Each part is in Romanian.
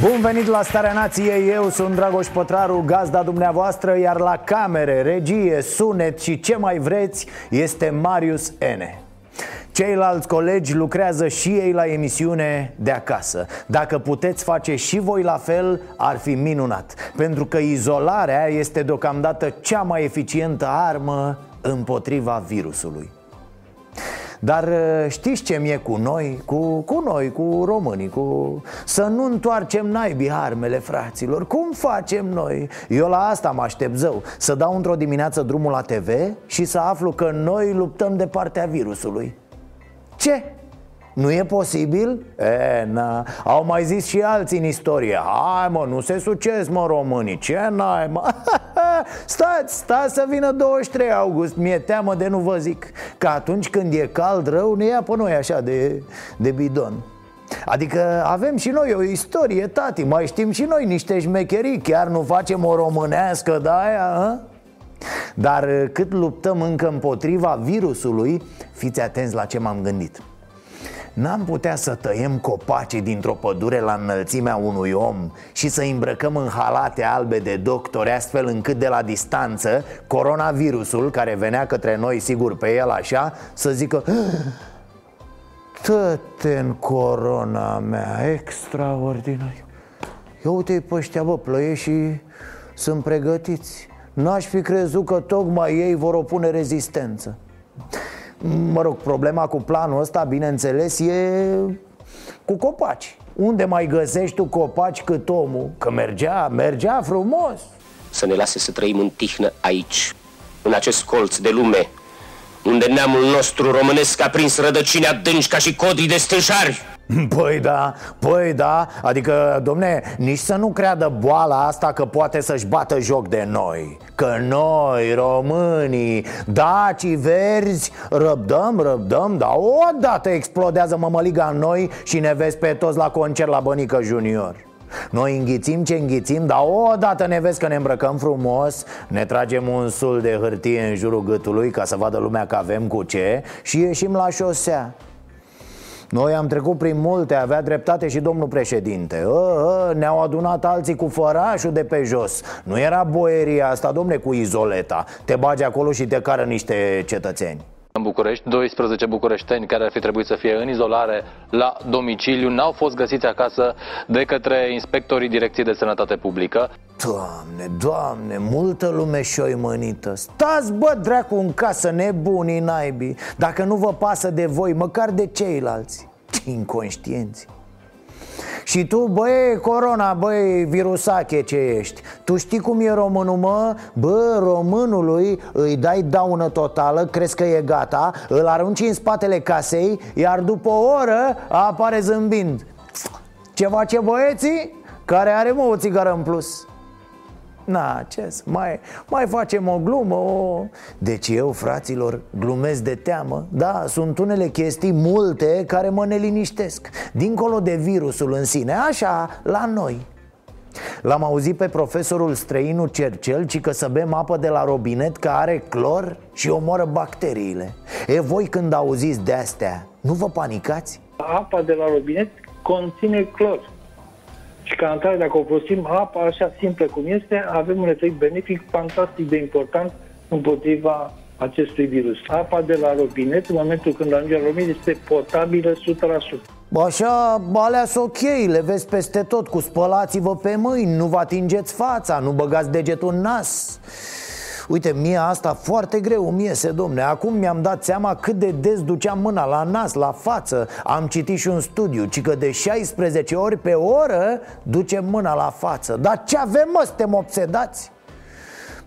Bun venit la Starea Nației, eu sunt Dragoș Pătraru, gazda dumneavoastră Iar la camere, regie, sunet și ce mai vreți este Marius N. Ceilalți colegi lucrează și ei la emisiune de acasă Dacă puteți face și voi la fel, ar fi minunat Pentru că izolarea este deocamdată cea mai eficientă armă împotriva virusului dar uh, știți ce mi-e cu noi? Cu, cu noi, cu românii cu... Să nu întoarcem naibii armele, fraților Cum facem noi? Eu la asta mă aștept zău Să dau într-o dimineață drumul la TV Și să aflu că noi luptăm de partea virusului Ce? Nu e posibil? E, na, au mai zis și alții în istorie. Hai mă, nu se sucesc mă românii. Ce n-ai mă? Stați, stați să vină 23 august. Mi-e teamă de nu vă zic Că atunci când e cald rău ne ia pe noi așa de, de bidon. Adică avem și noi o istorie, tati. Mai știm și noi niște șmecherii. Chiar nu facem o românească de aia, a? Dar cât luptăm încă împotriva virusului Fiți atenți la ce m-am gândit N-am putea să tăiem copacii dintr-o pădure la înălțimea unui om Și să îmbrăcăm în halate albe de doctori Astfel încât de la distanță Coronavirusul, care venea către noi sigur pe el așa Să zică Tă-te în corona mea, extraordinar. Ia uite-i pe ăștia, bă, plăie și sunt pregătiți. N-aș fi crezut că tocmai ei vor opune rezistență Mă rog, problema cu planul ăsta, bineînțeles, e cu copaci. Unde mai găsești tu copaci cât omul? Că mergea, mergea frumos. Să ne lase să trăim în tihnă aici, în acest colț de lume Unde neamul nostru românesc a prins rădăcini adânci ca și codrii de stânșari Păi da, păi da Adică, domne, nici să nu creadă boala asta că poate să-și bată joc de noi. Că noi, românii, dacii verzi, răbdăm, răbdăm Dar odată explodează mămăliga în noi și ne vezi pe toți la concert la Bănică Junior. Noi înghițim ce înghițim, dar odată ne vezi că ne îmbrăcăm frumos Ne tragem un sul de hârtie în jurul gâtului ca să vadă lumea că avem cu ce Și ieșim la șosea noi am trecut prin multe, avea dreptate și domnul președinte. Ă, ă, Ne-au adunat alții cu fărașul de pe jos. Nu era boieria asta, domne, cu izoleta. Te bagi acolo și te cară niște cetățeni în București, 12 bucureșteni care ar fi trebuit să fie în izolare la domiciliu n-au fost găsiți acasă de către inspectorii Direcției de Sănătate Publică. Doamne, doamne, multă lume șoimănită Stați bă dracu în casă nebunii naibii. Dacă nu vă pasă de voi, măcar de ceilalți. Ce inconștienți și tu, băi, corona, băi, virusache ce ești Tu știi cum e românul, mă? Bă, românului îi dai daună totală, crezi că e gata Îl arunci în spatele casei, iar după o oră apare zâmbind Ce face băieții? Care are mă o țigară în plus Na, ce mai, mai facem o glumă o... Deci eu, fraților, glumesc de teamă. Da, sunt unele chestii multe care mă neliniștesc Dincolo de virusul în sine, așa, la noi. L-am auzit pe profesorul străinu Cercel Ci că să bem apă de la robinet Că are clor și omoară bacteriile. E, voi când auziți de astea, nu vă panicați? Apa de la robinet conține clor și ca atare, dacă o folosim apa așa simplă cum este, avem un efect benefic fantastic de important împotriva acestui virus. Apa de la robinet, în momentul când ajunge la robinet, este potabilă 100%. Așa, alea sunt ok, le vezi peste tot Cu spălați-vă pe mâini, nu vă atingeți fața Nu băgați degetul în nas Uite, mie asta foarte greu mie se domne. Acum mi-am dat seama cât de des duceam mâna la nas, la față. Am citit și un studiu, ci că de 16 ori pe oră ducem mâna la față. Dar ce avem mă, suntem obsedați?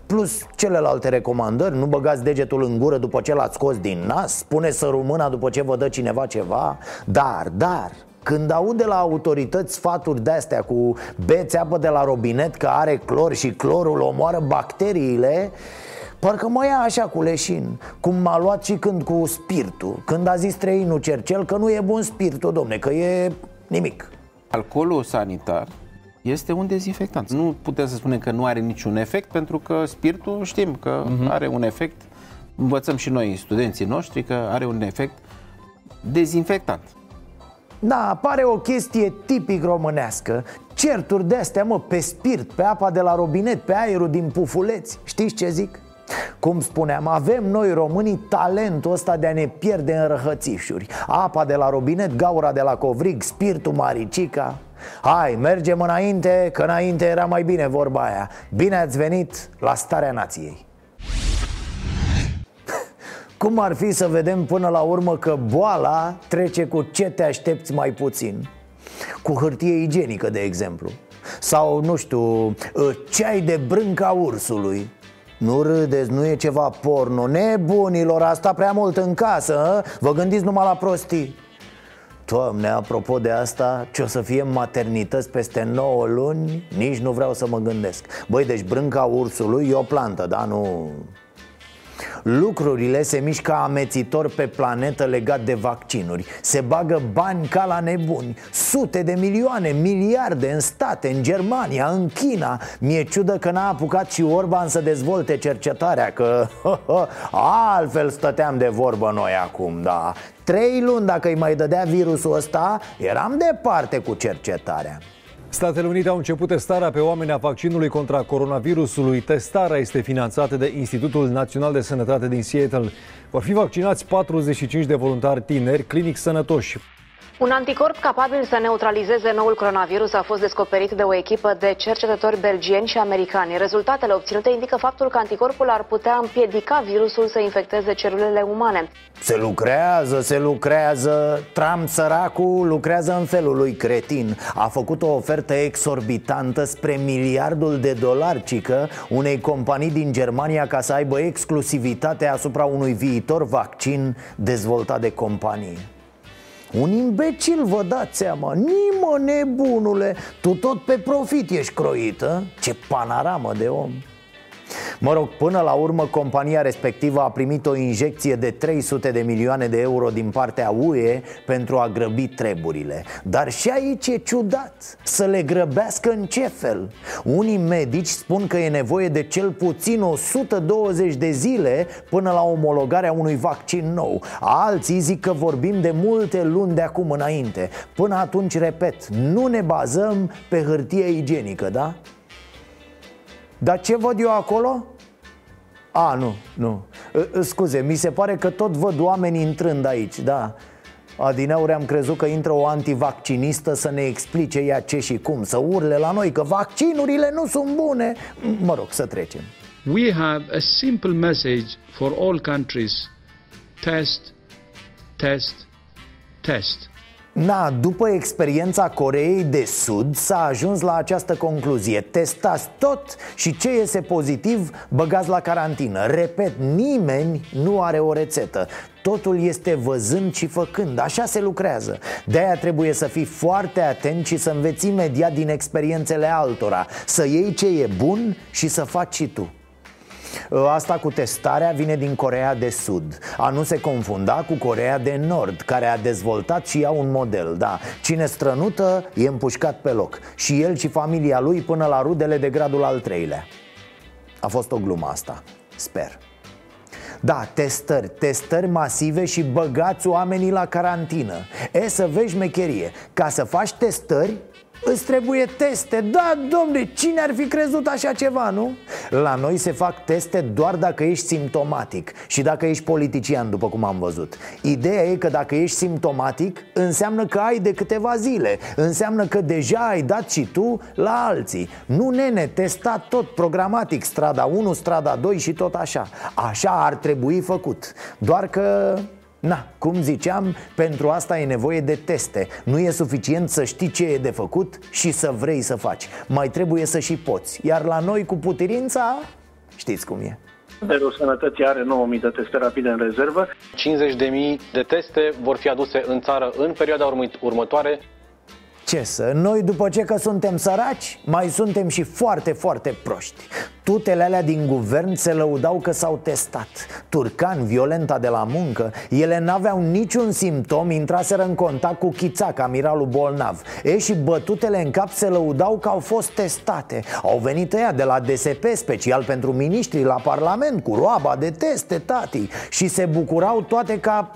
Plus celelalte recomandări Nu băgați degetul în gură după ce l-ați scos din nas Pune să mâna după ce vă dă cineva ceva. Dar, dar, când aud de la autorități sfaturi de-astea cu beți apă de la robinet că are clor și clorul omoară bacteriile Parcă mă ia așa cu leșin Cum m-a luat și când cu spiritul Când a zis Treinu Cercel că nu e bun spiritul, domne, că e nimic Alcoolul sanitar este un dezinfectant. Nu putem să spunem că nu are niciun efect, pentru că spiritul știm că uh-huh. are un efect, învățăm și noi, studenții noștri, că are un efect dezinfectant. Da, pare o chestie tipic românească. Certuri de-astea, mă, pe spirit, pe apa de la robinet, pe aerul din pufuleți. Știți ce zic? Cum spuneam, avem noi românii talentul ăsta de a ne pierde în răhățișuri. Apa de la robinet, gaura de la covrig, spiritul maricica. Hai, mergem înainte, că înainte era mai bine vorba aia. Bine ați venit la Starea Nației Cum ar fi să vedem până la urmă că boala trece cu ce te aștepți mai puțin? Cu hârtie igienică, de exemplu. Sau, nu știu, ceai de brânca ursului. Nu râdeți, nu e ceva porno. Nebunilor, asta prea mult în casă a? Vă gândiți numai la prostii. Doamne, apropo de asta, ce o să fie maternități peste 9 luni, nici nu vreau să mă gândesc. Băi, deci brânca ursului e o plantă, da? Nu... Lucrurile se mișcă amețitor pe planetă legat de vaccinuri. Se bagă bani ca la nebuni. Sute de milioane, miliarde în state, în Germania, în China. Mi-e ciudă că n-a apucat și Orban să dezvolte cercetarea Că altfel stăteam de vorbă noi acum, da. Trei luni dacă îi mai dădea virusul ăsta Eram departe cu cercetarea Statele Unite au început testarea pe oameni a vaccinului contra coronavirusului. Testarea este finanțată de Institutul Național de Sănătate din Seattle. Vor fi vaccinați 45 de voluntari tineri clinic sănătoși. Un anticorp capabil să neutralizeze noul coronavirus a fost descoperit de o echipă de cercetători belgieni și americani. Rezultatele obținute indică faptul că anticorpul ar putea împiedica virusul să infecteze celulele umane. Se lucrează, se lucrează Trump săracul lucrează în felul lui cretin A făcut o ofertă exorbitantă spre miliardul de dolari Cică unei companii din Germania ca să aibă exclusivitate asupra unui viitor vaccin dezvoltat de companie un imbecil, vă dați seama. Nimă nebunule Tu tot pe profit ești croită. Ce panaramă de om Mă rog, până la urmă, compania respectivă a primit o injecție de 300 de milioane de euro din partea UE pentru a grăbi treburile Dar și aici e ciudat Să le grăbească în ce fel? Unii medici spun că e nevoie de cel puțin 120 de zile până la omologarea unui vaccin nou Alții zic că vorbim de multe luni de acum înainte Până atunci, repet, nu ne bazăm pe hârtie igienică, da? Dar ce văd eu acolo? A, nu, nu. Scuze, mi se pare că tot văd oameni intrând aici, da. Adineauri am crezut că intră o antivaccinistă să ne explice ea ce și cum Să urle la noi că vaccinurile nu sunt bune. Mă rog, să trecem. We have a simple message for all countries. Test, test, test Na, după experiența Coreei de Sud s-a ajuns la această concluzie. Testați tot și ce iese pozitiv băgați la carantină. Repet, nimeni nu are o rețetă. Totul este văzând și făcând, așa se lucrează. De-aia trebuie să fii foarte atent și să înveți imediat din experiențele altora. Să iei ce e bun și să faci și tu. Ă, asta cu testarea vine din Corea de Sud. A nu se confunda cu Corea de Nord Care a dezvoltat și ea un model Da, cine strănută e împușcat pe loc. Și el și familia lui până la rudele de gradul al treilea. A fost o glumă asta, sper. Da, testări, testări masive și băgați oamenii la carantină. E să vezi șmecherie. Ca să faci testări, Îți trebuie teste. Da, domne, cine ar fi crezut așa ceva, nu? La noi se fac teste doar dacă ești simptomatic Și dacă ești politician, după cum am văzut. Ideea e că dacă ești simptomatic Înseamnă că ai de câteva zile. Înseamnă că deja ai dat și tu la alții. Nu nene, testa tot programatic Strada 1, strada 2 și tot așa. Așa ar trebui făcut. Doar că Na, cum ziceam, pentru asta e nevoie de teste Nu e suficient să știi ce e de făcut și să vrei să faci Mai trebuie să și poți Iar la noi cu putirința știți cum e. Ministerul Sănătății are 9.000 de teste rapide în rezervă. 50.000 de teste vor fi aduse în țară în perioada urmă- următoare. Ce să, noi după ce că suntem săraci, mai suntem și foarte, foarte proști Tutele alea din guvern se lăudau că s-au testat. Turcan, violenta de la muncă Ele n-aveau niciun simptom, intraseră în contact cu Chițac, amiralul bolnav. E și bătutele în cap se lăudau că au fost testate. Au venit ăia de la DSP special pentru miniștri la parlament Cu roaba de teste, tati Și se bucurau toate ca...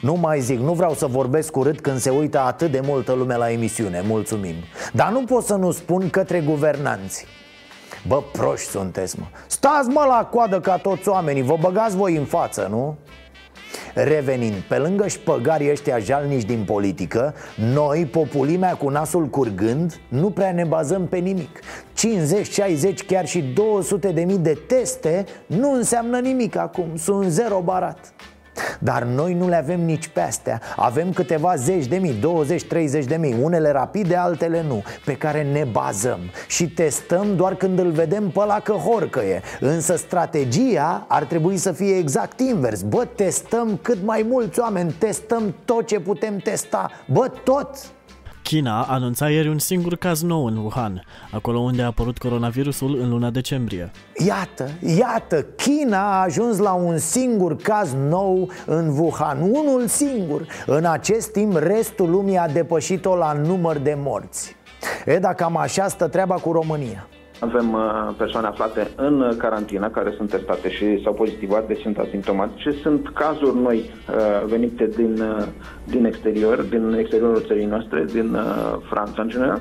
Nu mai zic, nu vreau să vorbesc urât când se uită atât de multă lume la emisiune. Mulțumim. Dar nu pot să nu spun către guvernanți Bă, proști sunteți, mă. Stați, mă, la coadă ca toți oamenii. Vă băgați voi în față, nu? Revenind, pe lângă șpăgarii ăștia jalnici din politică Noi, populimea cu nasul curgând, nu prea ne bazăm pe nimic. 50, 60, chiar și 200 de mii de teste nu înseamnă nimic acum, sunt zero barat dar noi nu le avem nici pe astea. Avem câteva zeci de mii, 20, 30 de mii Unele rapide, altele nu Pe care ne bazăm Și testăm doar când îl vedem pe la că horcăie. Însă strategia ar trebui să fie exact invers. Bă, testăm cât mai mulți oameni Testăm tot ce putem testa. Bă, tot! China anunța ieri un singur caz nou în Wuhan, acolo unde a apărut coronavirusul în luna decembrie. Iată, iată, China a ajuns la un singur caz nou în Wuhan Unul singur. În acest timp restul lumii a depășit-o la număr de morți. E, dacă cam așa stă treaba cu România avem uh, persoane aflate în carantină care sunt testate și s-au pozitivat, deci sunt asimptomatice. Sunt cazuri noi uh, venite din, uh, din exterior, din exteriorul țării noastre, din Franța în general.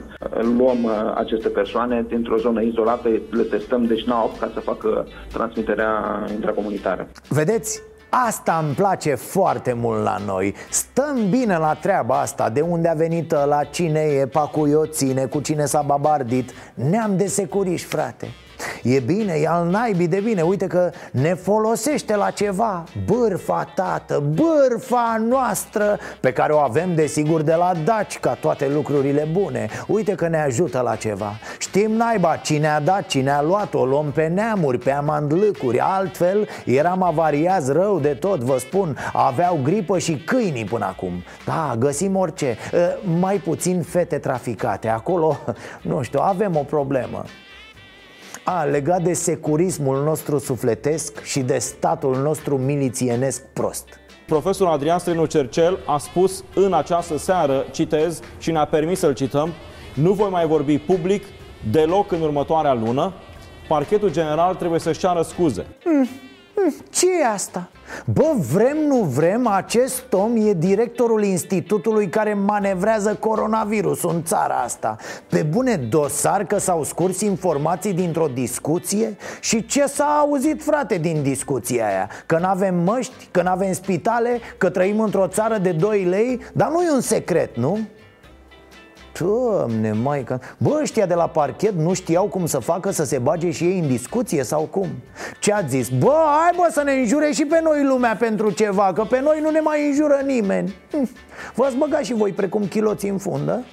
Luăm aceste persoane dintr-o zonă izolată, le testăm, deci n-au ca să facă transmiterea intracomunitară. Vedeți? Asta îmi place foarte mult la noi. Stăm bine la treaba asta De unde a venit la cine e pacuioține Cu cine s-a babardit. Neam de securiști, frate E bine, e al naibii de bine. Uite că ne folosește la ceva. Bârfa, tată, bârfa noastră Pe care o avem desigur de la daci Ca toate lucrurile bune. Uite că ne ajută la ceva. Știm naiba cine a dat, cine a luat O luăm pe neamuri, pe amandlâcuri. Altfel eram avariați rău de tot Vă spun, aveau gripă și câinii până acum. Da, găsim orice. Mai puțin fete traficate. Acolo, nu știu, avem o problemă a, legat de securismul nostru sufletesc și de statul nostru milițienesc prost Profesorul Adrian Strenu Cercel a spus în această seară, citez, și ne-a permis să-l cităm, nu voi mai vorbi public deloc în următoarea lună, parchetul general trebuie să-și ceară scuze. Mm, mm, ce e asta? Bă, vrem, nu vrem, acest om e directorul institutului care manevrează coronavirusul în țara asta Pe bune dosar că s-au scurs informații dintr-o discuție Și ce s-a auzit, frate, din discuția aia? Că n-avem măști, că n-avem spitale, că trăim într-o țară de 2 lei Dar nu e un secret, nu? Doamne, maică Bă, ăștia de la parchet nu știau cum să facă să se bage și ei în discuție sau cum? Ce ați zis? Bă, hai bă să ne înjure și pe noi lumea pentru ceva Că pe noi nu ne mai înjură nimeni hm. V-ați băgat și voi precum chiloții în fundă?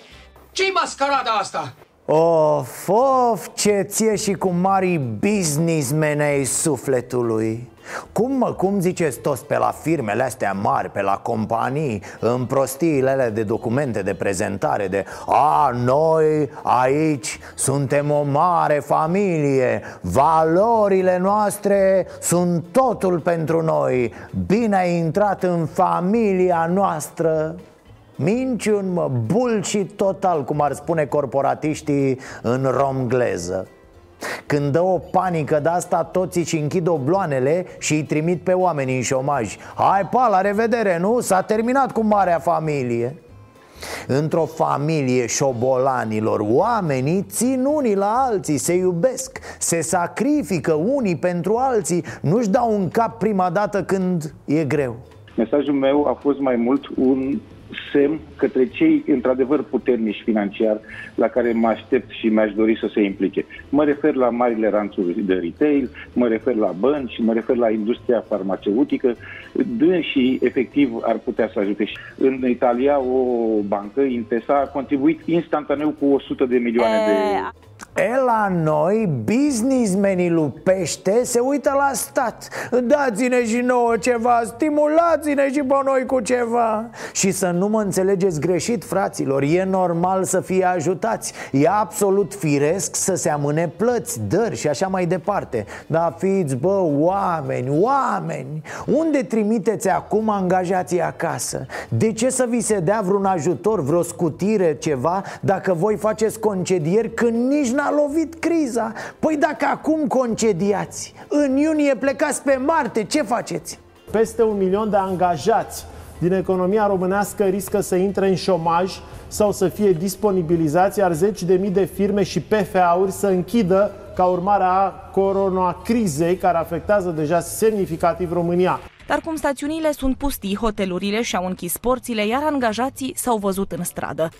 Ce-i mascarada asta? Of, of, ce ție și cu mari businessmen ai sufletului cum mă, cum ziceți toți pe la firmele astea mari, pe la companii În prostiile alea de documente de prezentare De a, noi aici suntem o mare familie Valorile noastre sunt totul pentru noi Bine ai intrat în familia noastră. Minciun, mă, bullshit total, cum ar spune corporatiștii în romgleză când dă o panică de asta, toți își închid obloanele și îi trimit pe oameni în șomaj. Hai pa, la revedere, nu? S-a terminat cu marea familie. Într-o familie șobolanilor Oamenii țin unii la alții, se iubesc Se sacrifică unii pentru alții Nu-și dau un cap prima dată când e greu. Mesajul meu a fost mai mult un semn către cei într-adevăr puternici financiar la care mă aștept și mi-aș dori să se implice. Mă refer la marile ranțuri de retail, mă refer la bănci, mă refer la industria farmaceutică, și efectiv ar putea să ajute. În Italia o bancă, Intesa, a contribuit instantaneu cu 100 de milioane de E la noi, businessmenii lupește se uită la stat. Dați-ne și nouă ceva, stimulați-ne și pe noi cu ceva. Și să nu mă înțelegeți greșit, fraților E normal să fie ajutați. E absolut firesc să se amâne plăți, dări și așa mai departe. Dar fiți, bă, oameni, oameni Unde trimiteți acum angajații acasă? De ce să vi se dea vreun ajutor, vreo scutire, ceva Dacă voi faceți concedieri când nici n-a lovit criza Păi dacă acum concediați În iunie plecați pe Marte, ce faceți? Peste un milion de angajați din economia românească riscă să intre în șomaj sau să fie disponibilizați, iar zeci de mii de firme și PFA-uri să închidă ca urmare a coronacrizei care afectează deja semnificativ România. Dar cum stațiunile sunt pustii, hotelurile și-au închis porțile, iar angajații s-au văzut în stradă.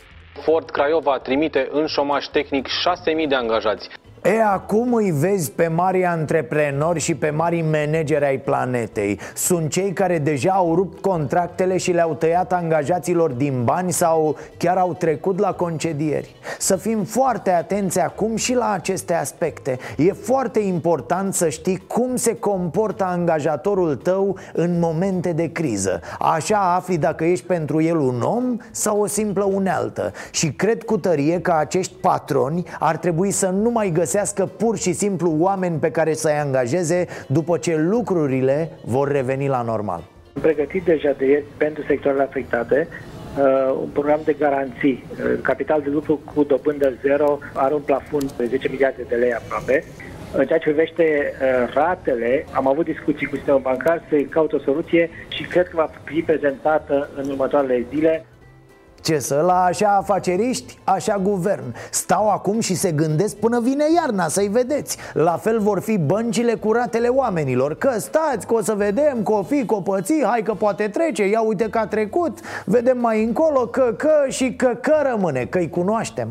Ford Craiova trimite în șomaj tehnic 6.000 de angajați. E, acum îi vezi pe mari antreprenori și pe mari manageri ai planetei. Sunt cei care deja au rupt contractele și le-au tăiat angajaților din bani sau chiar au trecut la concedieri. Să fim foarte atenți acum și la aceste aspecte. E foarte important să știi cum se comportă angajatorul tău în momente de criză. Așa afli dacă ești pentru el un om sau o simplă unealtă. Și cred cu tărie că acești patroni ar trebui să nu mai găsească găsească pur și simplu oameni pe care să-i angajeze după ce lucrurile vor reveni la normal. Am pregătit deja de ieri pentru sectoarele afectate uh, un program de garanții. Uh, capital de lucru cu dobândă zero are un plafon de 10 miliarde de lei aproape. În ceea ce privește uh, ratele, am avut discuții cu sistemul bancar să caut o soluție și cred că va fi prezentată în următoarele zile. Ce să la așa afaceriști, așa guvern. Stau acum și se gândesc până vine iarna să-i vedeți. La fel vor fi băncile curatele oamenilor. Că stați, că o să vedem, că o fi, că o păți Hai că poate trece, ia uite că a trecut. Vedem mai încolo că, că și că, că rămâne, că-i cunoaștem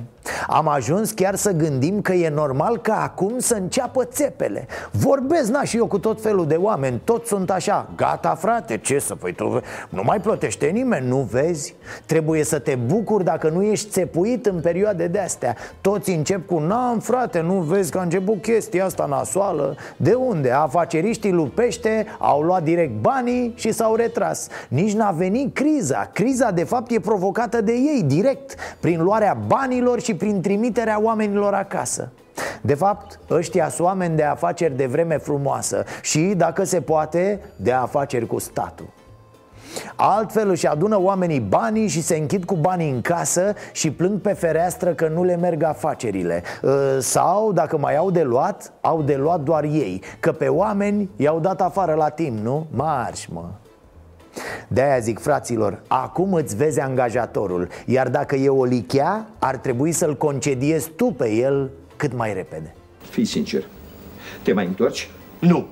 am ajuns chiar să gândim că e normal ca acum să înceapă țepele. Vorbesc, na, și eu cu tot felul de oameni. Toți sunt așa, gata frate, ce să păi tu? Nu mai plătește nimeni, nu vezi? Trebuie să te bucuri dacă nu ești țepuit în perioade de astea Toți încep cu, n-am frate, nu vezi că a început chestia asta nasoală? De unde? Afaceriștii lupește au luat direct banii și s-au retras. Nici n-a venit criza. Criza de fapt e provocată de ei direct Prin luarea banilor și prin trimiterea oamenilor acasă. De fapt, ăștia sunt oameni de afaceri de vreme frumoasă Și, dacă se poate, de afaceri cu statul. Altfel își adună oamenii banii și se închid cu banii în casă și plâng pe fereastră că nu le merg afacerile. Ă, Sau, dacă mai au de luat, au de luat doar ei Că pe oameni i-au dat afară la timp, nu? Marș, mă de-aia zic, fraților, acum îți vezi angajatorul Iar dacă e o lichea, ar trebui să-l concediezi tu pe el cât mai repede. Fii sincer, te mai întorci? Nu.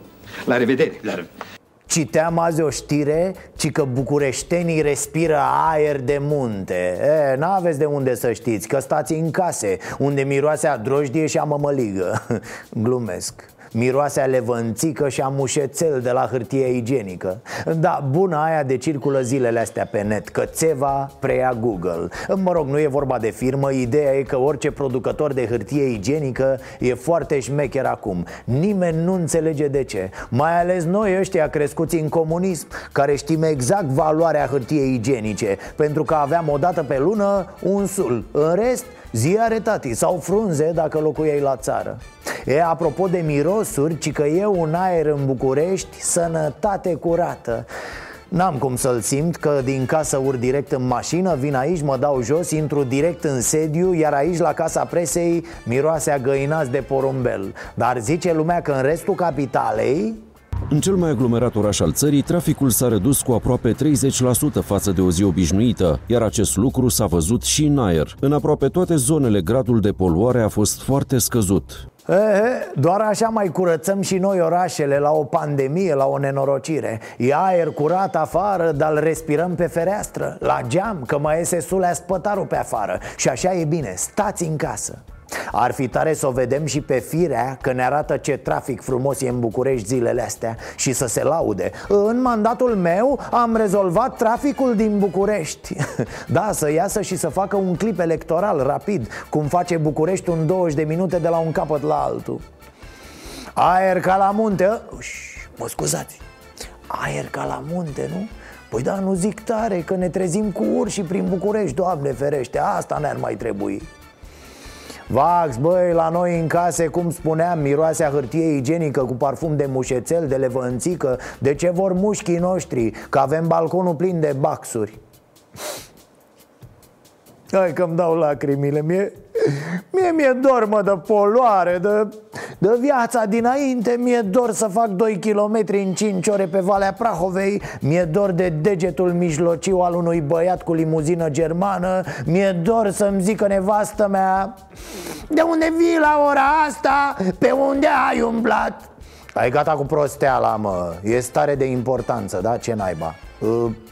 La revedere. La revedere Citeam azi o știre, ci că bucureștenii respiră aer de munte. E, N-aveți de unde să știți, că stați în case Unde miroase a drojdie și a mămăligă. Glumesc Miroase a levănțică și a mușețel de la hârtie igienică. Da, bună aia de circulă zilele astea pe net Că țeva preia Google? Mă rog, nu e vorba de firmă Ideea e că orice producător de hârtie igienică E foarte șmecher acum. Nimeni nu înțelege de ce. Mai ales noi ăștia crescuți în comunism Care știm exact valoarea hârtiei igienice Pentru că aveam o dată pe lună un sul. În rest, Ziare tati sau frunze dacă locuiai la țară. E, apropo de mirosuri, ci că e un aer în București sănătate curată. N-am cum să-l simt că din casă ur direct în mașină, vin aici, mă dau jos, intru direct în sediu Iar aici la casa presei miroase a găinați de porumbel. Dar zice lumea că în restul capitalei în cel mai aglomerat oraș al țării, traficul s-a redus cu aproape 30% față de o zi obișnuită, iar acest lucru s-a văzut și în aer. În aproape toate zonele, gradul de poluare a fost foarte scăzut. Ehe, doar așa mai curățăm și noi orașele la o pandemie, la o nenorocire E aer curat afară, dar îl respirăm pe fereastră, la geam, că mai iese sulea spătarul pe afară Și așa e bine, stați în casă Ar fi tare să o vedem și pe firea că ne arată ce trafic frumos e în București zilele astea Și să se laude. În mandatul meu am rezolvat traficul din București. Da, să iasă și să facă un clip electoral rapid Cum face București un 20 de minute de la un capăt la altul. Aer ca la munte. Uș, Mă scuzați. Aer ca la munte, nu? Păi da, nu zic tare că ne trezim cu urși prin București, Doamne ferește, asta ne-ar mai trebui Vax, băi, la noi în case, cum spuneam, miroasea hârtie igienică cu parfum de mușețel, de levănțică De ce vor mușchii noștri? Că avem balconul plin de baxuri Hai că-mi dau lacrimile Mie, mie mi-e dor, mă, de poluare de, de viața dinainte Mi-e dor să fac 2 km în 5 ore pe Valea Prahovei Mi-e dor de degetul mijlociu al unui băiat cu limuzină germană Mi-e dor să-mi zică nevastă mea De unde vii la ora asta? Pe unde ai umblat? Ai gata cu prosteala, mă E stare de importanță, da? Ce naiba?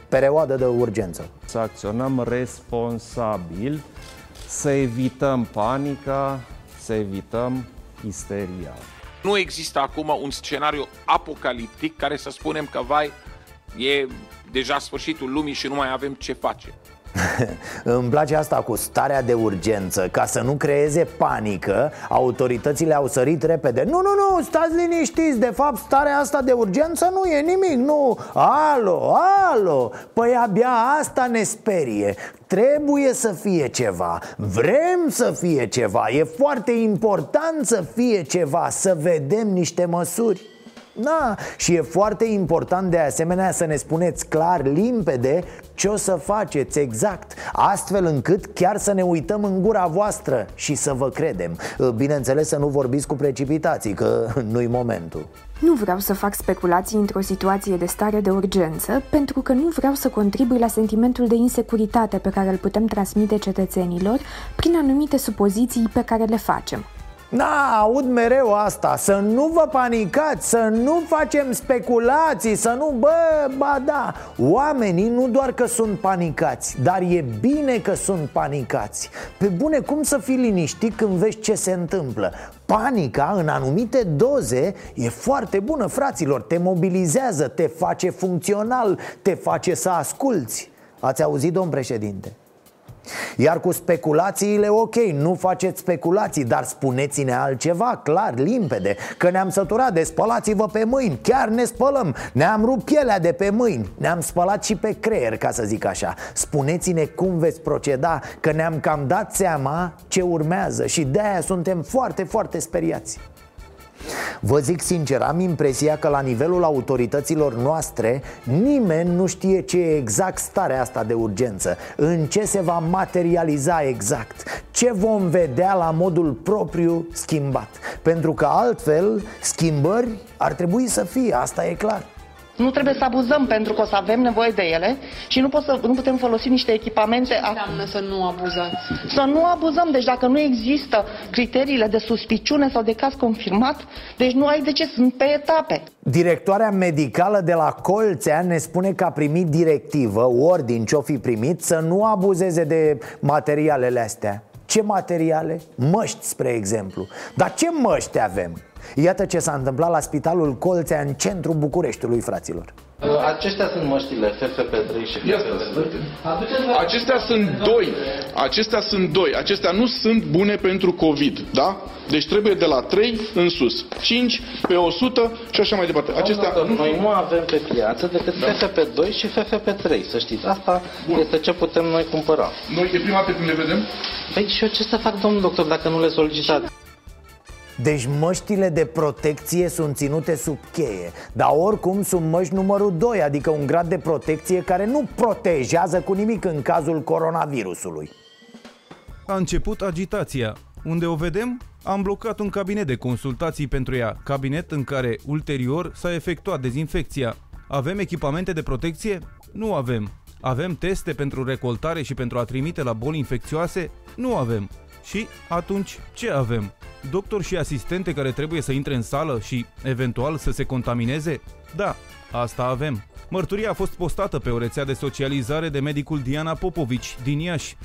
Perioadă de urgență Să acționăm responsabil Să evităm panica Să evităm isteria Nu există acum un scenariu apocaliptic care să spunem că, vai, e deja sfârșitul lumii și nu mai avem ce face. Îmi place asta cu starea de urgență. Ca să nu creeze panică Autoritățile au sărit repede. Nu, nu, nu, stați liniștiți. De fapt, starea asta de urgență nu e nimic. Nu, alo, alo. Păi abia asta ne sperie. Trebuie să fie ceva. Vrem să fie ceva. E foarte important să fie ceva Să vedem niște măsuri da, și e foarte important de asemenea să ne spuneți clar, limpede, ce o să faceți exact Astfel încât chiar să ne uităm în gura voastră și să vă credem. Bineînțeles să nu vorbiți cu precipitații, că nu-i momentul. Nu vreau să fac speculații într-o situație de stare de urgență Pentru că nu vreau să contribui la sentimentul de insecuritate pe care îl putem transmite cetățenilor Prin anumite supoziții pe care le facem Da, aud mereu asta. Să nu vă panicați, să nu facem speculații Să nu, bă, ba da. Oamenii nu doar că sunt panicați Dar e bine că sunt panicați. Pe bune, cum să fii liniștit când vezi ce se întâmplă? Panica, în anumite doze, e foarte bună, fraților. Te mobilizează, te face funcțional Te face să asculți. Ați auzit, domn președinte? Iar cu speculațiile, ok, nu faceți speculații Dar spuneți-ne altceva, clar, limpede Că ne-am săturat de spălați-vă pe mâini Chiar ne spălăm, ne-am rupt pielea de pe mâini Ne-am spălat și pe creier, ca să zic așa. Spuneți-ne cum veți proceda Că ne-am cam dat seama ce urmează Și de-aia suntem foarte, foarte speriați Vă zic sincer, am impresia că la nivelul autorităților noastre Nimeni nu știe ce e exact starea asta de urgență În ce se va materializa exact Ce vom vedea la modul propriu schimbat. Pentru că altfel schimbări ar trebui să fie, asta e clar Nu trebuie să abuzăm pentru că o să avem nevoie de ele și nu, pot să, nu putem folosi niște echipamente. Ce înseamnă să nu abuzați? Să nu abuzăm. Deci dacă nu există criteriile de suspiciune sau de caz confirmat, deci nu ai de ce, sunt pe etape. Directoarea medicală de la Colțea ne spune că a primit directivă, ordin ce-o fi primit, să nu abuzeze de materialele astea Ce materiale? Măști, spre exemplu Dar ce măști avem? Iată ce s-a întâmplat la spitalul Colțea în centrul Bucureștiului, fraților Acestea sunt măștile FFP3 și FFP2. Acestea sunt doi. Acestea sunt doi. Acestea nu sunt bune pentru COVID, da? Deci trebuie de la 3 în sus. 5 pe 100 și așa mai departe. Acestea Domnul, noi nu avem pe piață decât FFP2 și FFP3, să știți. Asta Bun. este ce putem noi cumpăra. Noi e prima dată când le vedem. Păi și eu ce să fac, domnul doctor, dacă nu le solicitați? Deci măștile de protecție sunt ținute sub cheie Dar oricum sunt măști numărul 2 Adică un grad de protecție care nu protejează cu nimic în cazul coronavirusului A început agitația. Unde o vedem? Am blocat un cabinet de consultații pentru ea, cabinet în care, ulterior, s-a efectuat dezinfecția. Avem echipamente de protecție? Nu avem. Avem teste pentru recoltare și pentru a trimite la boli infecțioase? Nu avem. Și atunci ce avem? Doctor și asistente care trebuie să intre în sală și, eventual, să se contamineze? Da, asta avem. Mărturia a fost postată pe o rețea de socializare de medicul Diana Popovici din Iași.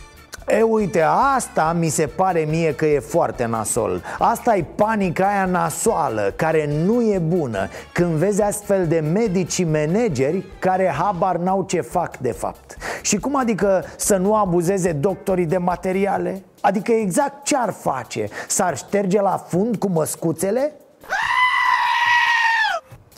E, uite, asta mi se pare mie că e foarte nasol Asta e panica aia nasoală, care nu e bună Când vezi astfel de medici și manageri care habar n-au ce fac de fapt Și cum adică să nu abuzeze doctorii de materiale? Adică exact ce ar face? S-ar șterge la fund cu măscuțele?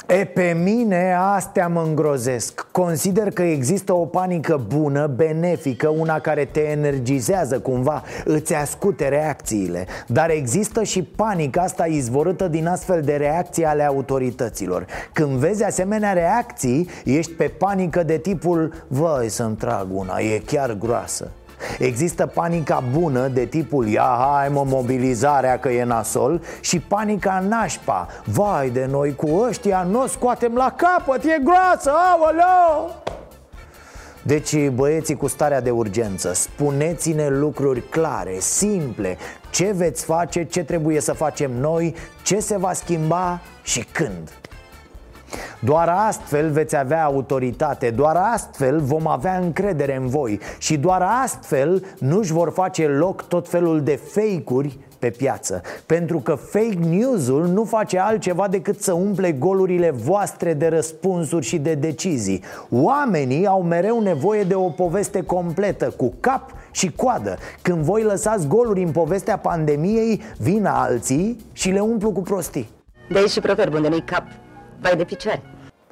E, pe mine astea mă îngrozesc. Consider că există o panică bună, benefică Una care te energizează cumva Îți ascute reacțiile. Dar există și panica asta izvorâtă din astfel de reacții ale autorităților. Când vezi asemenea reacții Ești pe panică de tipul Vai să-mi trag una, e chiar groasă Există panica bună de tipul Ia hai mă mobilizarea că e nasol Și panica nașpa Vai de noi cu ăștia nu o scoatem la capăt E groasă, aoleo deci, băieții cu starea de urgență, spuneți-ne lucruri clare, simple. Ce veți face, ce trebuie să facem noi, ce se va schimba și când doar astfel veți avea autoritate, doar astfel vom avea încredere în voi și doar astfel nu-și vor face loc tot felul de fake-uri pe piață. Pentru că fake news-ul nu face altceva decât să umple golurile voastre de răspunsuri și de decizii. Oamenii au mereu nevoie de o poveste completă, cu cap și coadă. Când voi lăsați goluri în povestea pandemiei, vin alții și le umplu cu prostii. De aici și proverbul de nu cap, vai de picioare.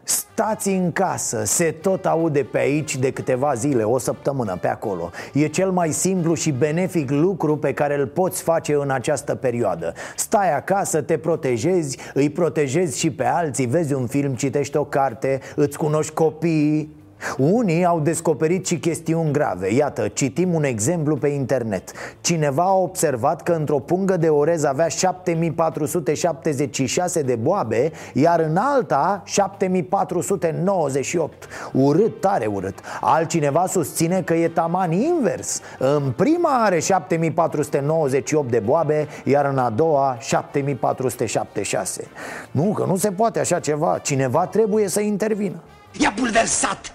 Stați în casă, se tot aude pe aici de câteva zile, o săptămână pe acolo. E cel mai simplu și benefic lucru pe care îl poți face în această perioadă. Stai acasă, te protejezi, îi protejezi și pe alții. Vezi un film, citești o carte, îți cunoști copiii unii au descoperit și chestiuni grave. Iată, citim un exemplu pe internet. Cineva a observat că într-o pungă de orez avea 7476 de boabe Iar în alta 7498 Urât, tare urât. Altcineva susține că e taman invers. În prima are 7498 de boabe Iar în a doua 7476 Nu, că nu se poate așa ceva. Cineva trebuie să intervină. I-a bulversat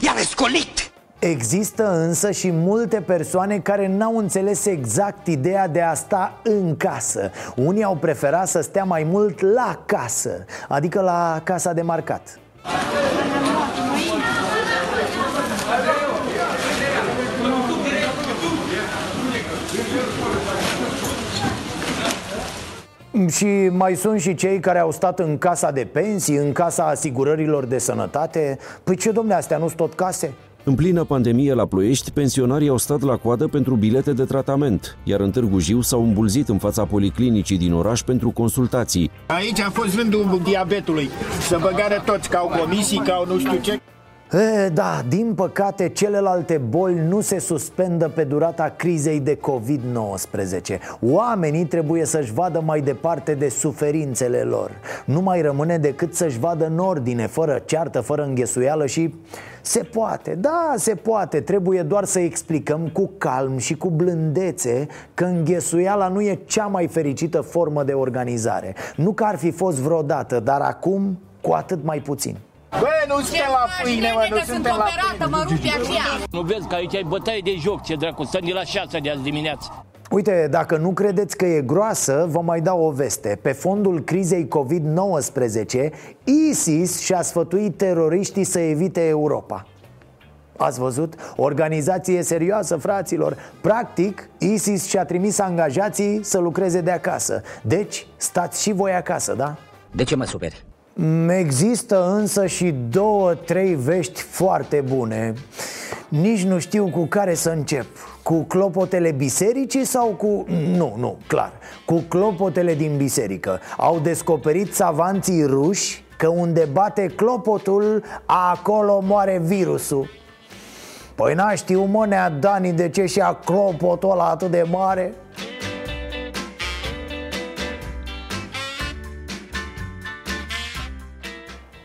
I-a răscolit! Există însă și multe persoane care n-au înțeles exact ideea de a sta în casă Unii au preferat să stea mai mult la casă, adică la casa de marcat Și mai sunt și cei care au stat în casa de pensii, în casa asigurărilor de sănătate Păi ce domne, astea nu sunt tot case? În plină pandemie la Ploiești, pensionarii au stat la coadă pentru bilete de tratament, iar în Târgu Jiu s-au îmbulzit în fața policlinicii din oraș pentru consultații. Aici a fost rândul diabetului. Să băgare toți, ca au comisii, ca au nu știu ce. E, da, din păcate, celelalte boli nu se suspendă pe durata crizei de COVID-19. Oamenii trebuie să-și vadă mai departe de suferințele lor. Nu mai rămâne decât să-și vadă în ordine, fără ceartă, fără înghesuială și se poate, da, se poate. Trebuie doar să explicăm cu calm și cu blândețe Că înghesuiala nu e cea mai fericită formă de organizare. Nu că ar fi fost vreodată, dar acum cu atât mai puțin Bă, nu suntem la pâine, mă, nu suntem la pâine. mă rupe așa. Nu vezi că aici ai bătaie de joc, ce dracu, stăm de la 6 de azi dimineață. Uite, dacă nu credeți că e groasă, vă mai dau o veste Pe fondul crizei COVID-19, ISIS și-a sfătuit teroriștii să evite Europa Ați văzut? Organizație serioasă, fraților Practic, ISIS și-a trimis angajații să lucreze de acasă Deci, stați și voi acasă, da? De ce mă superi? Există însă și două, trei vești foarte bune. Nici nu știu cu care să încep. Cu clopotele bisericii sau cu... Nu, nu, clar. Cu clopotele din biserică. Au descoperit savanții ruși că unde bate clopotul, acolo moare virusul. Păi n-a știu mă, nea Dani de ce și-a clopotul ăla atât de mare?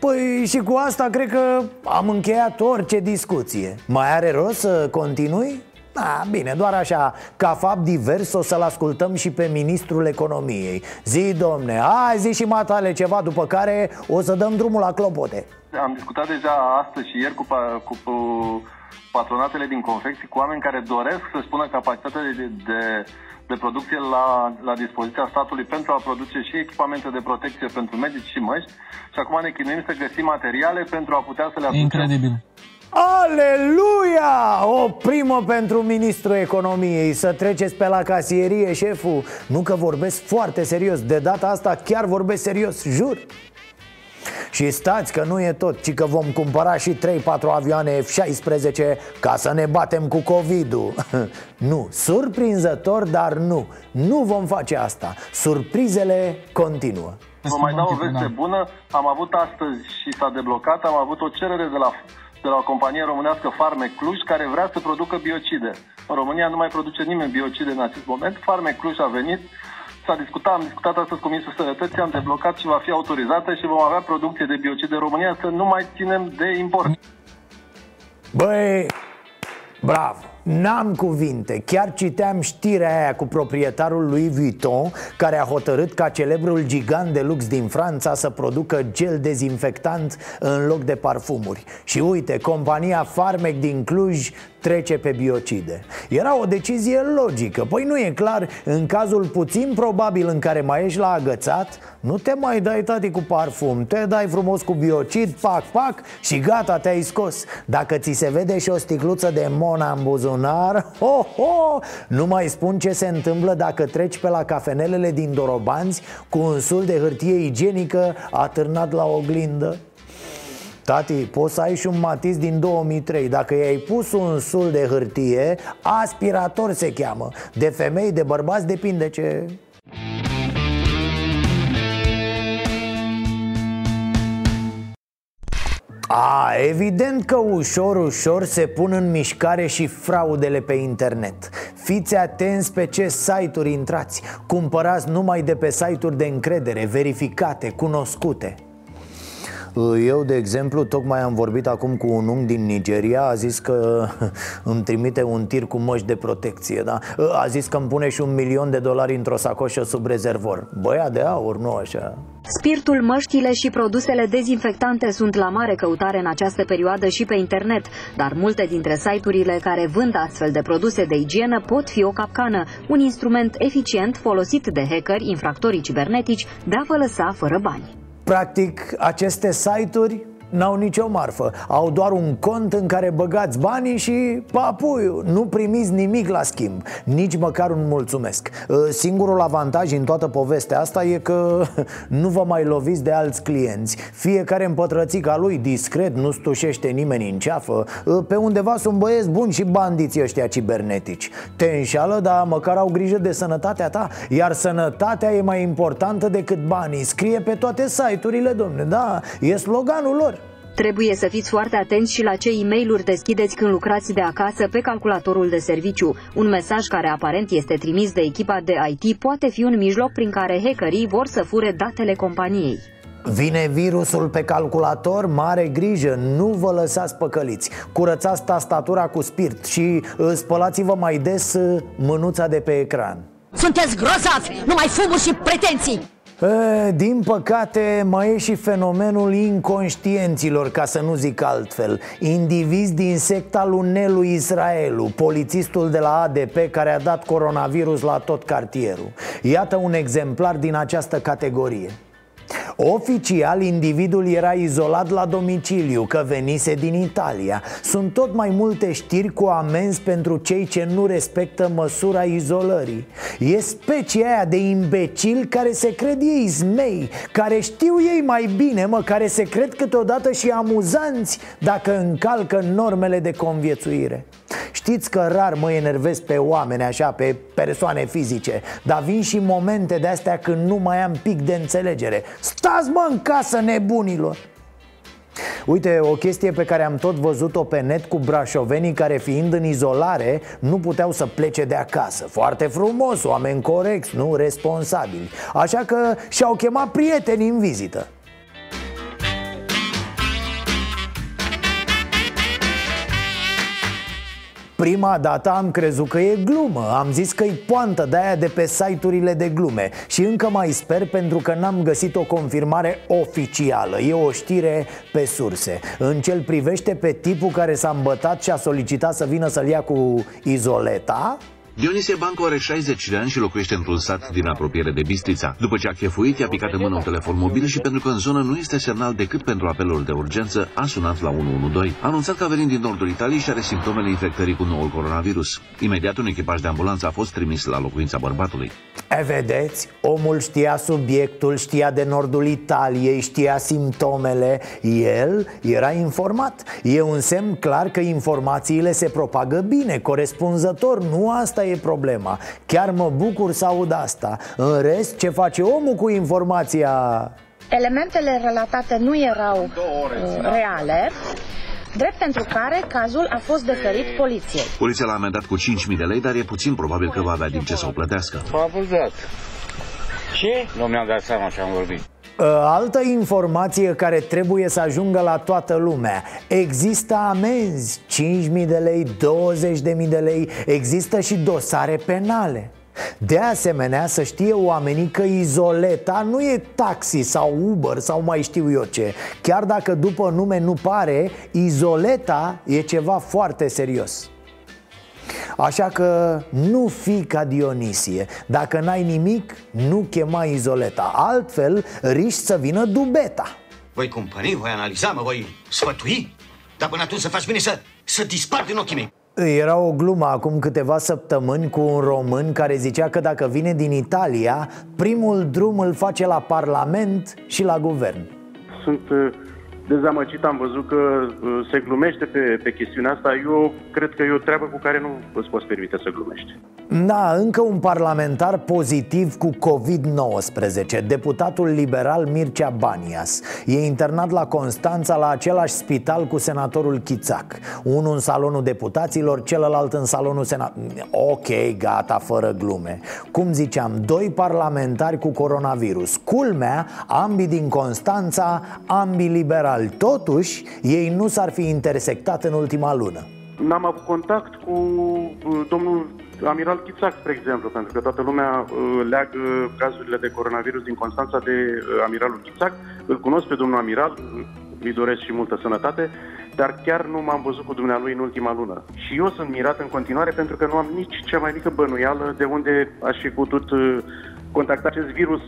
Păi și cu asta cred că am încheiat orice discuție Mai are rost să continui? Da, bine, doar așa, ca fapt divers o să-l ascultăm și pe ministrul economiei Zi, domne, hai zi și matale ceva, după care o să dăm drumul la clopote Am discutat deja astăzi și ieri cu, pa- cu, cu patronatele din confecții, cu oameni care doresc să-și pună capacitatea de, de, de producție la, la dispoziția statului pentru a produce și echipamente de protecție pentru medici și măști și acum ne chinuim să găsim materiale pentru a putea să le aducem. Incredibil. Aleluia! O primă pentru ministrul economiei Să treceți pe la casierie, șeful. Nu că vorbesc foarte serios De data asta chiar vorbesc serios, jur. Și stați că nu e tot, ci că vom cumpăra și 3-4 avioane F-16 ca să ne batem cu COVID-ul. Nu, surprinzător, dar nu. Nu vom face asta. Surprizele continuă. Vă mai dau o veste bună. Am avut astăzi și s-a deblocat, am avut o cerere de la, de la o companie românească Farme Cluj care vrea să producă biocide. În România nu mai produce nimeni biocide în acest moment. Farme Cluj a venit, s-a discutat, am discutat astăzi cu Ministrul Sănătății, am deblocat și va fi autorizată și vom avea producție de biocide în România să nu mai ținem de import. Băi, bravo N-am cuvinte, chiar citeam știrea aia cu proprietarul lui Vuitton Care a hotărât ca celebrul gigant de lux din Franța să producă gel dezinfectant în loc de parfumuri. Și uite, compania Farmec din Cluj trece pe biocide. Era o decizie logică. Păi nu e clar, în cazul puțin probabil în care mai ești la agățat Nu te mai dai tati cu parfum. Te dai frumos cu biocid, pac, pac și gata, te-ai scos. Dacă ți se vede și o sticluță de Mona în buzunar ho, ho, Nu mai spun ce se întâmplă dacă treci pe la cafenelele din Dorobanți Cu un sul de hârtie igienică atârnat la oglindă Tati, poți să ai și un matiz din 2003 Dacă i-ai pus un sul de hârtie Aspirator se cheamă. De femei, de bărbați, depinde ce... A, evident că ușor, ușor se pun în mișcare și fraudele pe internet. Fiți atenți pe ce site-uri intrați. Cumpărați numai de pe site-uri de încredere, verificate, cunoscute eu, de exemplu, tocmai am vorbit acum cu un unghi din Nigeria A zis că îmi trimite un tir cu măști de protecție da? A zis că îmi pune și un milion de dolari într-o sacoșă sub rezervor Băia de aur, nu așa Spirtul, măștile și produsele dezinfectante sunt la mare căutare în această perioadă și pe internet, dar multe dintre site-urile care vând astfel de produse de igienă pot fi o capcană, un instrument eficient folosit de hackeri, infractorii cibernetici, de a vă lăsa fără bani. Practic, aceste site-uri n-au nicio marfă. Au doar un cont în care băgați banii și papuiu Nu primiți nimic la schimb. Nici măcar un mulțumesc. Singurul avantaj în toată povestea asta e că nu vă mai loviți de alți clienți. Fiecare în pătrățica lui, discret, nu stușește nimeni în ceafă. Pe undeva sunt băieți buni și bandiții ăștia cibernetici. Te înșală, dar măcar au grijă de sănătatea ta. Iar sănătatea e mai importantă decât banii. Scrie pe toate site-urile, domne, da, e sloganul lor Trebuie să fiți foarte atenți și la ce e mail deschideți când lucrați de acasă pe calculatorul de serviciu. Un mesaj care aparent este trimis de echipa de IT poate fi un mijloc prin care hackerii vor să fure datele companiei. Vine virusul pe calculator, mare grijă, nu vă lăsați păcăliți Curățați tastatura cu spirit și uh, spălați-vă mai des uh, mânuța de pe ecran Sunteți grozavi, numai fumuri și pretenții E, din păcate mai e și fenomenul inconștienților, ca să nu zic altfel. Indivizi din secta lui Nelu Israelu, polițistul de la ADP care a dat coronavirus la tot cartierul. Iată un exemplar din această categorie Oficial, individul era izolat la domiciliu, că venise din Italia. Sunt tot mai multe știri cu amenzi pentru cei ce nu respectă măsura izolării. E specia aia de imbecil care se cred ei zmei Care știu ei mai bine, mă, care se cred câteodată și amuzanți Dacă încalcă normele de conviețuire. Știți că rar mă enervez pe oameni așa, pe persoane fizice Dar vin și momente de astea când nu mai am pic de înțelegere Stați mă în casă nebunilor! Uite, o chestie pe care am tot văzut-o pe net cu brașovenii care fiind în izolare nu puteau să plece de acasă. Foarte frumos, oameni corecți, nu responsabili. Așa că și-au chemat prieteni în vizită Prima dată am crezut că e glumă. Am zis că e poantă de aia de pe site-urile de glume. Și încă mai sper pentru că n-am găsit o confirmare oficială. E o știre pe surse. În cel privește pe tipul care s-a îmbătat și a solicitat să vină să-l ia cu izoleta Dionisie Banco are 60 de ani și locuiește într-un sat din apropiere de Bistrița. După ce a chefuit, i-a picat în mână un telefon mobil și pentru că în zonă nu este semnal decât pentru apeluri de urgență, a sunat la 112. A anunțat că venind din nordul Italiei și are simptomele infectării cu noul coronavirus. Imediat un echipaj de ambulanță a fost trimis la locuința bărbatului. E, vedeți, omul știa subiectul, știa de nordul Italiei, știa simptomele El era informat E un semn clar că informațiile se propagă bine, corespunzător Nu asta e problema Chiar mă bucur să aud asta În rest, ce face omul cu informația... Elementele relatate nu erau uh, reale, drept pentru care cazul a fost deferit poliției. Poliția l-a amendat cu 5.000 de lei, dar e puțin probabil că va avea din ce să o plătească. S-a abuzat. Ce? Nu mi-am dat seama ce am vorbit. Altă informație care trebuie să ajungă la toată lumea. Există amenzi 5.000 de lei, 20.000 de lei. Există și dosare penale. De asemenea, să știe oamenii că izoleta nu e taxi sau Uber sau mai știu eu ce. Chiar dacă după nume nu pare, izoleta e ceva foarte serios Așa că nu fi ca Dionisie. Dacă n-ai nimic, nu chema izoleta. Altfel riști să vină dubeta. Voi cumpări, voi analiza, mă voi sfătui Dar până atunci să faci bine să, să dispar din ochii mei. Era o glumă acum câteva săptămâni cu un român care zicea că dacă vine din Italia, primul drum îl face la Parlament și la guvern. Sunt uh, dezamăgit, am văzut că uh, se glumește pe, pe chestiunea asta. Eu cred că e o treabă cu care nu îți poți permite să glumești. Da, încă un parlamentar pozitiv cu COVID-19 Deputatul liberal Mircea Banias. E internat la Constanța la același spital cu senatorul Chițac. Unul în salonul deputaților, celălalt în salonul senat Ok, gata, fără glume. Cum ziceam, doi parlamentari cu coronavirus. Culmea, ambii din Constanța, ambii liberali Totuși, ei nu s-ar fi intersectat în ultima lună N-am avut contact cu uh, domnul Amiral Chițac, spre exemplu, pentru că toată lumea uh, leagă cazurile de coronavirus din Constanța de uh, Amiralul Chițac. Îl cunosc pe domnul Amiral, îi doresc și multă sănătate, dar chiar nu m-am văzut cu dumnealui în ultima lună. Și eu sunt mirat în continuare pentru că nu am nici cea mai mică bănuială de unde aș fi putut contacta acest virus.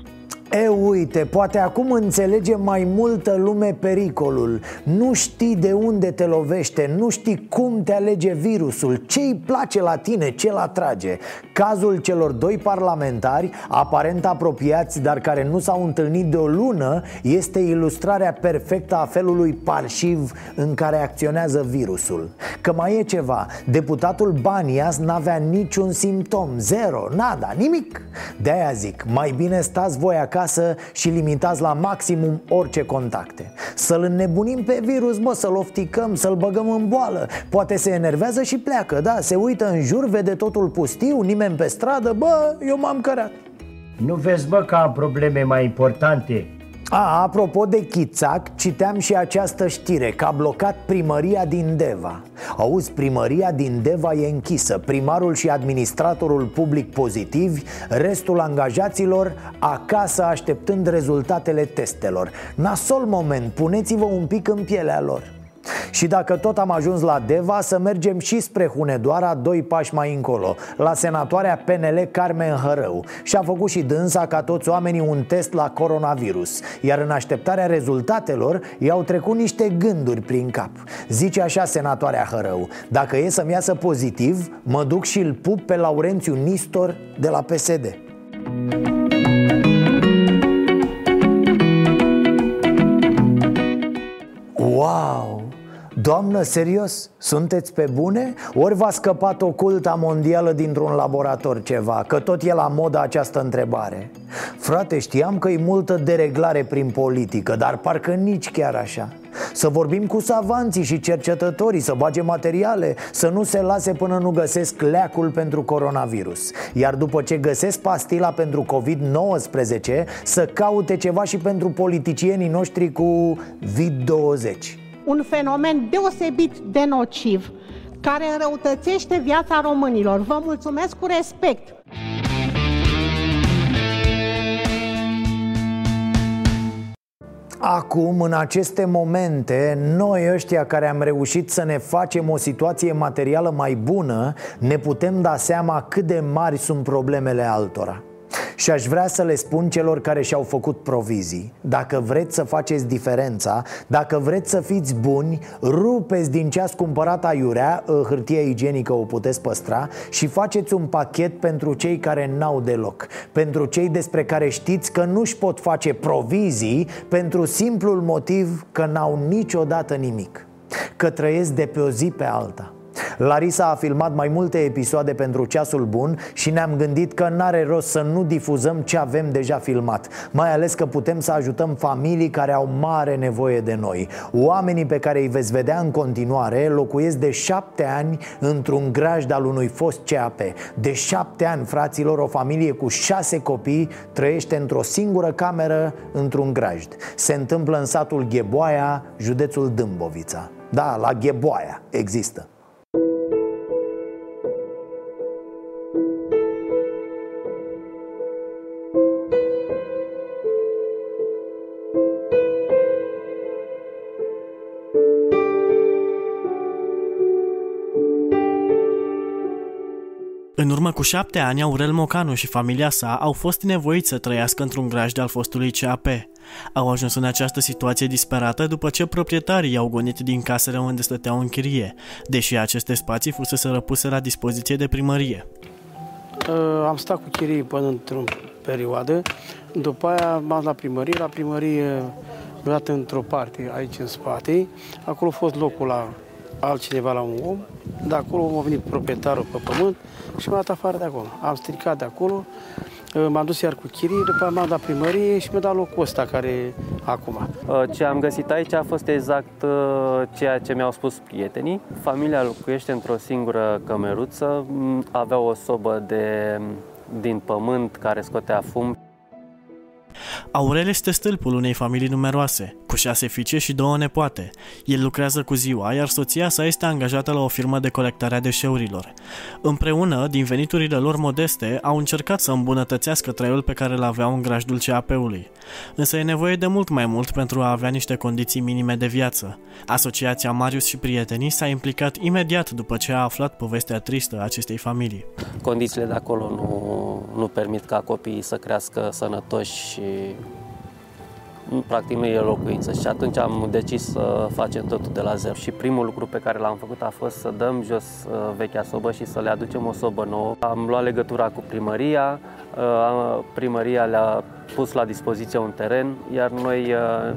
E, uite, poate acum înțelege mai multă lume pericolul. Nu știi de unde te lovește, nu știi cum te alege virusul Ce îi place la tine, ce-l atrage. Cazul celor doi parlamentari, aparent apropiați, dar care nu s-au întâlnit de o lună Este ilustrarea perfectă a felului parșiv în care acționează virusul. Că mai e ceva, deputatul Banias n-avea niciun simptom, zero, nada, nimic. De-aia zic, mai bine stați voi acasă acasă și limitați la maximum orice contacte. Să-l înnebunim pe virus, mă, să-l ofticăm, să-l băgăm în boală. Poate se enervează și pleacă, da, se uită în jur, vede totul pustiu, nimeni pe stradă, bă, eu m-am cărat. Nu vezi, bă, că am probleme mai importante? A, apropo de Chițac, citeam și această știre Că a blocat primăria din Deva Auzi, primăria din Deva e închisă. Primarul și administratorul public pozitivi Restul angajaților acasă așteptând rezultatele testelor. Nasol moment, puneți-vă un pic în pielea lor și dacă tot am ajuns la Deva, să mergem și spre Hunedoara, doi pași mai încolo, la senatoarea PNL Carmen Hărău. Și a făcut și dânsa ca toți oamenii un test la coronavirus, iar în așteptarea rezultatelor i-au trecut niște gânduri prin cap. Zice așa senatoarea Hărău, dacă e să-mi iasă pozitiv, mă duc și îl pup pe Laurențiu Nistor de la PSD. Wow! Doamnă, serios? Sunteți pe bune? Ori v-a scăpat oculta mondială dintr-un laborator ceva? Că tot e la modă această întrebare Frate, știam că e multă dereglare prin politică Dar parcă nici chiar așa să vorbim cu savanții și cercetătorii, să bage materiale, să nu se lase până nu găsesc leacul pentru coronavirus. Iar după ce găsesc pastila pentru COVID-19, să caute ceva și pentru politicienii noștri cu vid 20 un fenomen deosebit de nociv care înrăutățește viața românilor. Vă mulțumesc cu respect! Acum, în aceste momente, noi ăștia care am reușit să ne facem o situație materială mai bună Ne putem da seama cât de mari sunt problemele altora și aș vrea să le spun celor care și-au făcut provizii Dacă vreți să faceți diferența Dacă vreți să fiți buni Rupeți din ce ați cumpărat aiurea Hârtia igienică o puteți păstra Și faceți un pachet pentru cei care n-au deloc Pentru cei despre care știți că nu-și pot face provizii Pentru simplul motiv că n-au niciodată nimic Că trăiesc de pe o zi pe alta Larisa a filmat mai multe episoade pentru Ceasul Bun și ne-am gândit că n-are rost să nu difuzăm ce avem deja filmat Mai ales că putem să ajutăm familii care au mare nevoie de noi. Oamenii pe care îi veți vedea în continuare locuiesc de șapte ani într-un grajd al unui fost CAP De șapte ani, fraților, o familie cu șase copii trăiește într-o singură cameră într-un grajd. Se întâmplă în satul Gheboaia, județul Dâmbovița. Da, la Gheboaia există urmă cu șapte ani, Aurel Mocanu și familia sa au fost nevoiți să trăiască într-un grajd al fostului CAP. Au ajuns în această situație disperată după ce proprietarii i-au gonit din casele unde stăteau în chirie, deși aceste spații fusese răpuse la dispoziție de primărie. Uh, am stat cu chirie până într-o perioadă, după aia am la primărie, la primărie mi dat într-o parte, aici în spate, acolo a fost locul la altcineva la un om, de acolo a venit proprietarul pe pământ și m-a dat afară de acolo. Am stricat de acolo, m-am dus iar cu chirii, după aia m-am dat primărie și mi-a dat locul ăsta care acum. Ce am găsit aici a fost exact ceea ce mi-au spus prietenii. Familia locuiește într-o singură cămeruță, avea o sobă de, din pământ care scotea fum Aurel este stâlpul unei familii numeroase, cu șase fiice și două nepoate. El lucrează cu ziua, iar soția sa este angajată la o firmă de colectare a deșeurilor. Împreună, din veniturile lor modeste, au încercat să îmbunătățească traiul pe care îl aveau în grajdul CAP-ului. Însă e nevoie de mult mai mult pentru a avea niște condiții minime de viață. Asociația Marius și prietenii s-a implicat imediat după ce a aflat povestea tristă a acestei familii. Condițiile de acolo nu, nu permit ca copiii să crească sănătoși și practic nu e locuință și atunci am decis să facem totul de la zero. Și primul lucru pe care l-am făcut a fost să dăm jos uh, vechea sobă și să le aducem o sobă nouă. Am luat legătura cu primăria, uh, primăria le-a pus la dispoziție un teren, iar noi uh,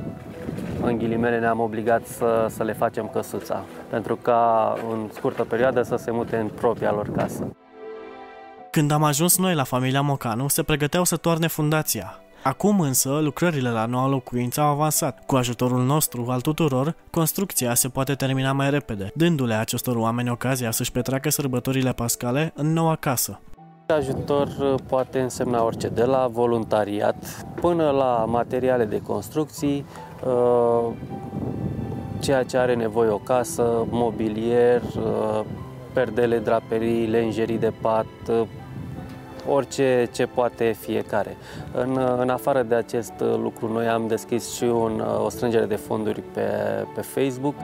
în ghilimele ne-am obligat să, să le facem căsuța, pentru ca în scurtă perioadă să se mute în propria lor casă. Când am ajuns noi la familia Mocanu, se pregăteau să toarne fundația. Acum însă, lucrările la noua locuință au avansat. Cu ajutorul nostru, al tuturor, construcția se poate termina mai repede, dându-le acestor oameni ocazia să-și petreacă sărbătorile pascale în noua casă. Ajutor uh, poate însemna orice, de la voluntariat până la materiale de construcții, uh, ceea ce are nevoie o casă, mobilier, uh, perdele, draperii, lenjerii de pat, orice ce poate fiecare. În, în afară de acest lucru, noi am deschis și un, o strângere de fonduri pe, pe Facebook.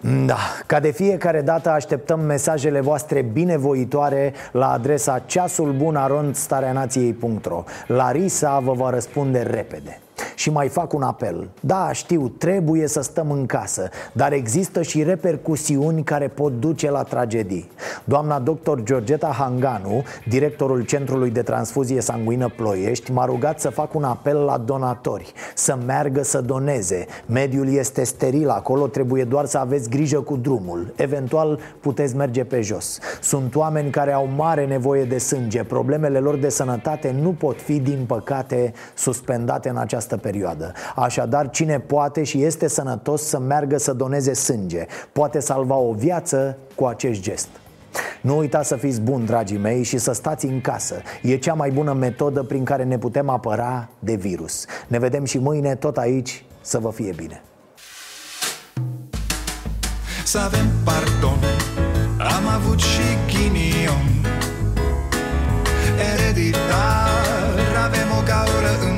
Da, ca de fiecare dată așteptăm mesajele voastre binevoitoare la adresa ceasulbunarondstareanației.ro Larisa vă va răspunde repede și mai fac un apel. Da, știu, trebuie să stăm în casă Dar există și repercusiuni care pot duce la tragedii. Doamna doctor Georgeta Hanganu, directorul Centrului de Transfuzie Sanguină Ploiești M-a rugat să fac un apel la donatori Să meargă să doneze. Mediul este steril acolo, trebuie doar să aveți grijă cu drumul. Eventual puteți merge pe jos. Sunt oameni care au mare nevoie de sânge. Problemele lor de sănătate nu pot fi, din păcate, suspendate în această perioadă perioadă. Așadar, cine poate și este sănătos să meargă să doneze sânge Poate salva o viață cu acest gest. Nu uitați să fiți buni, dragii mei, și să stați în casă. E cea mai bună metodă prin care ne putem apăra de virus. Ne vedem și mâine tot aici, să vă fie bine. Să avem pardon. Am avut și ghinion. Ereditar Avem o gaură în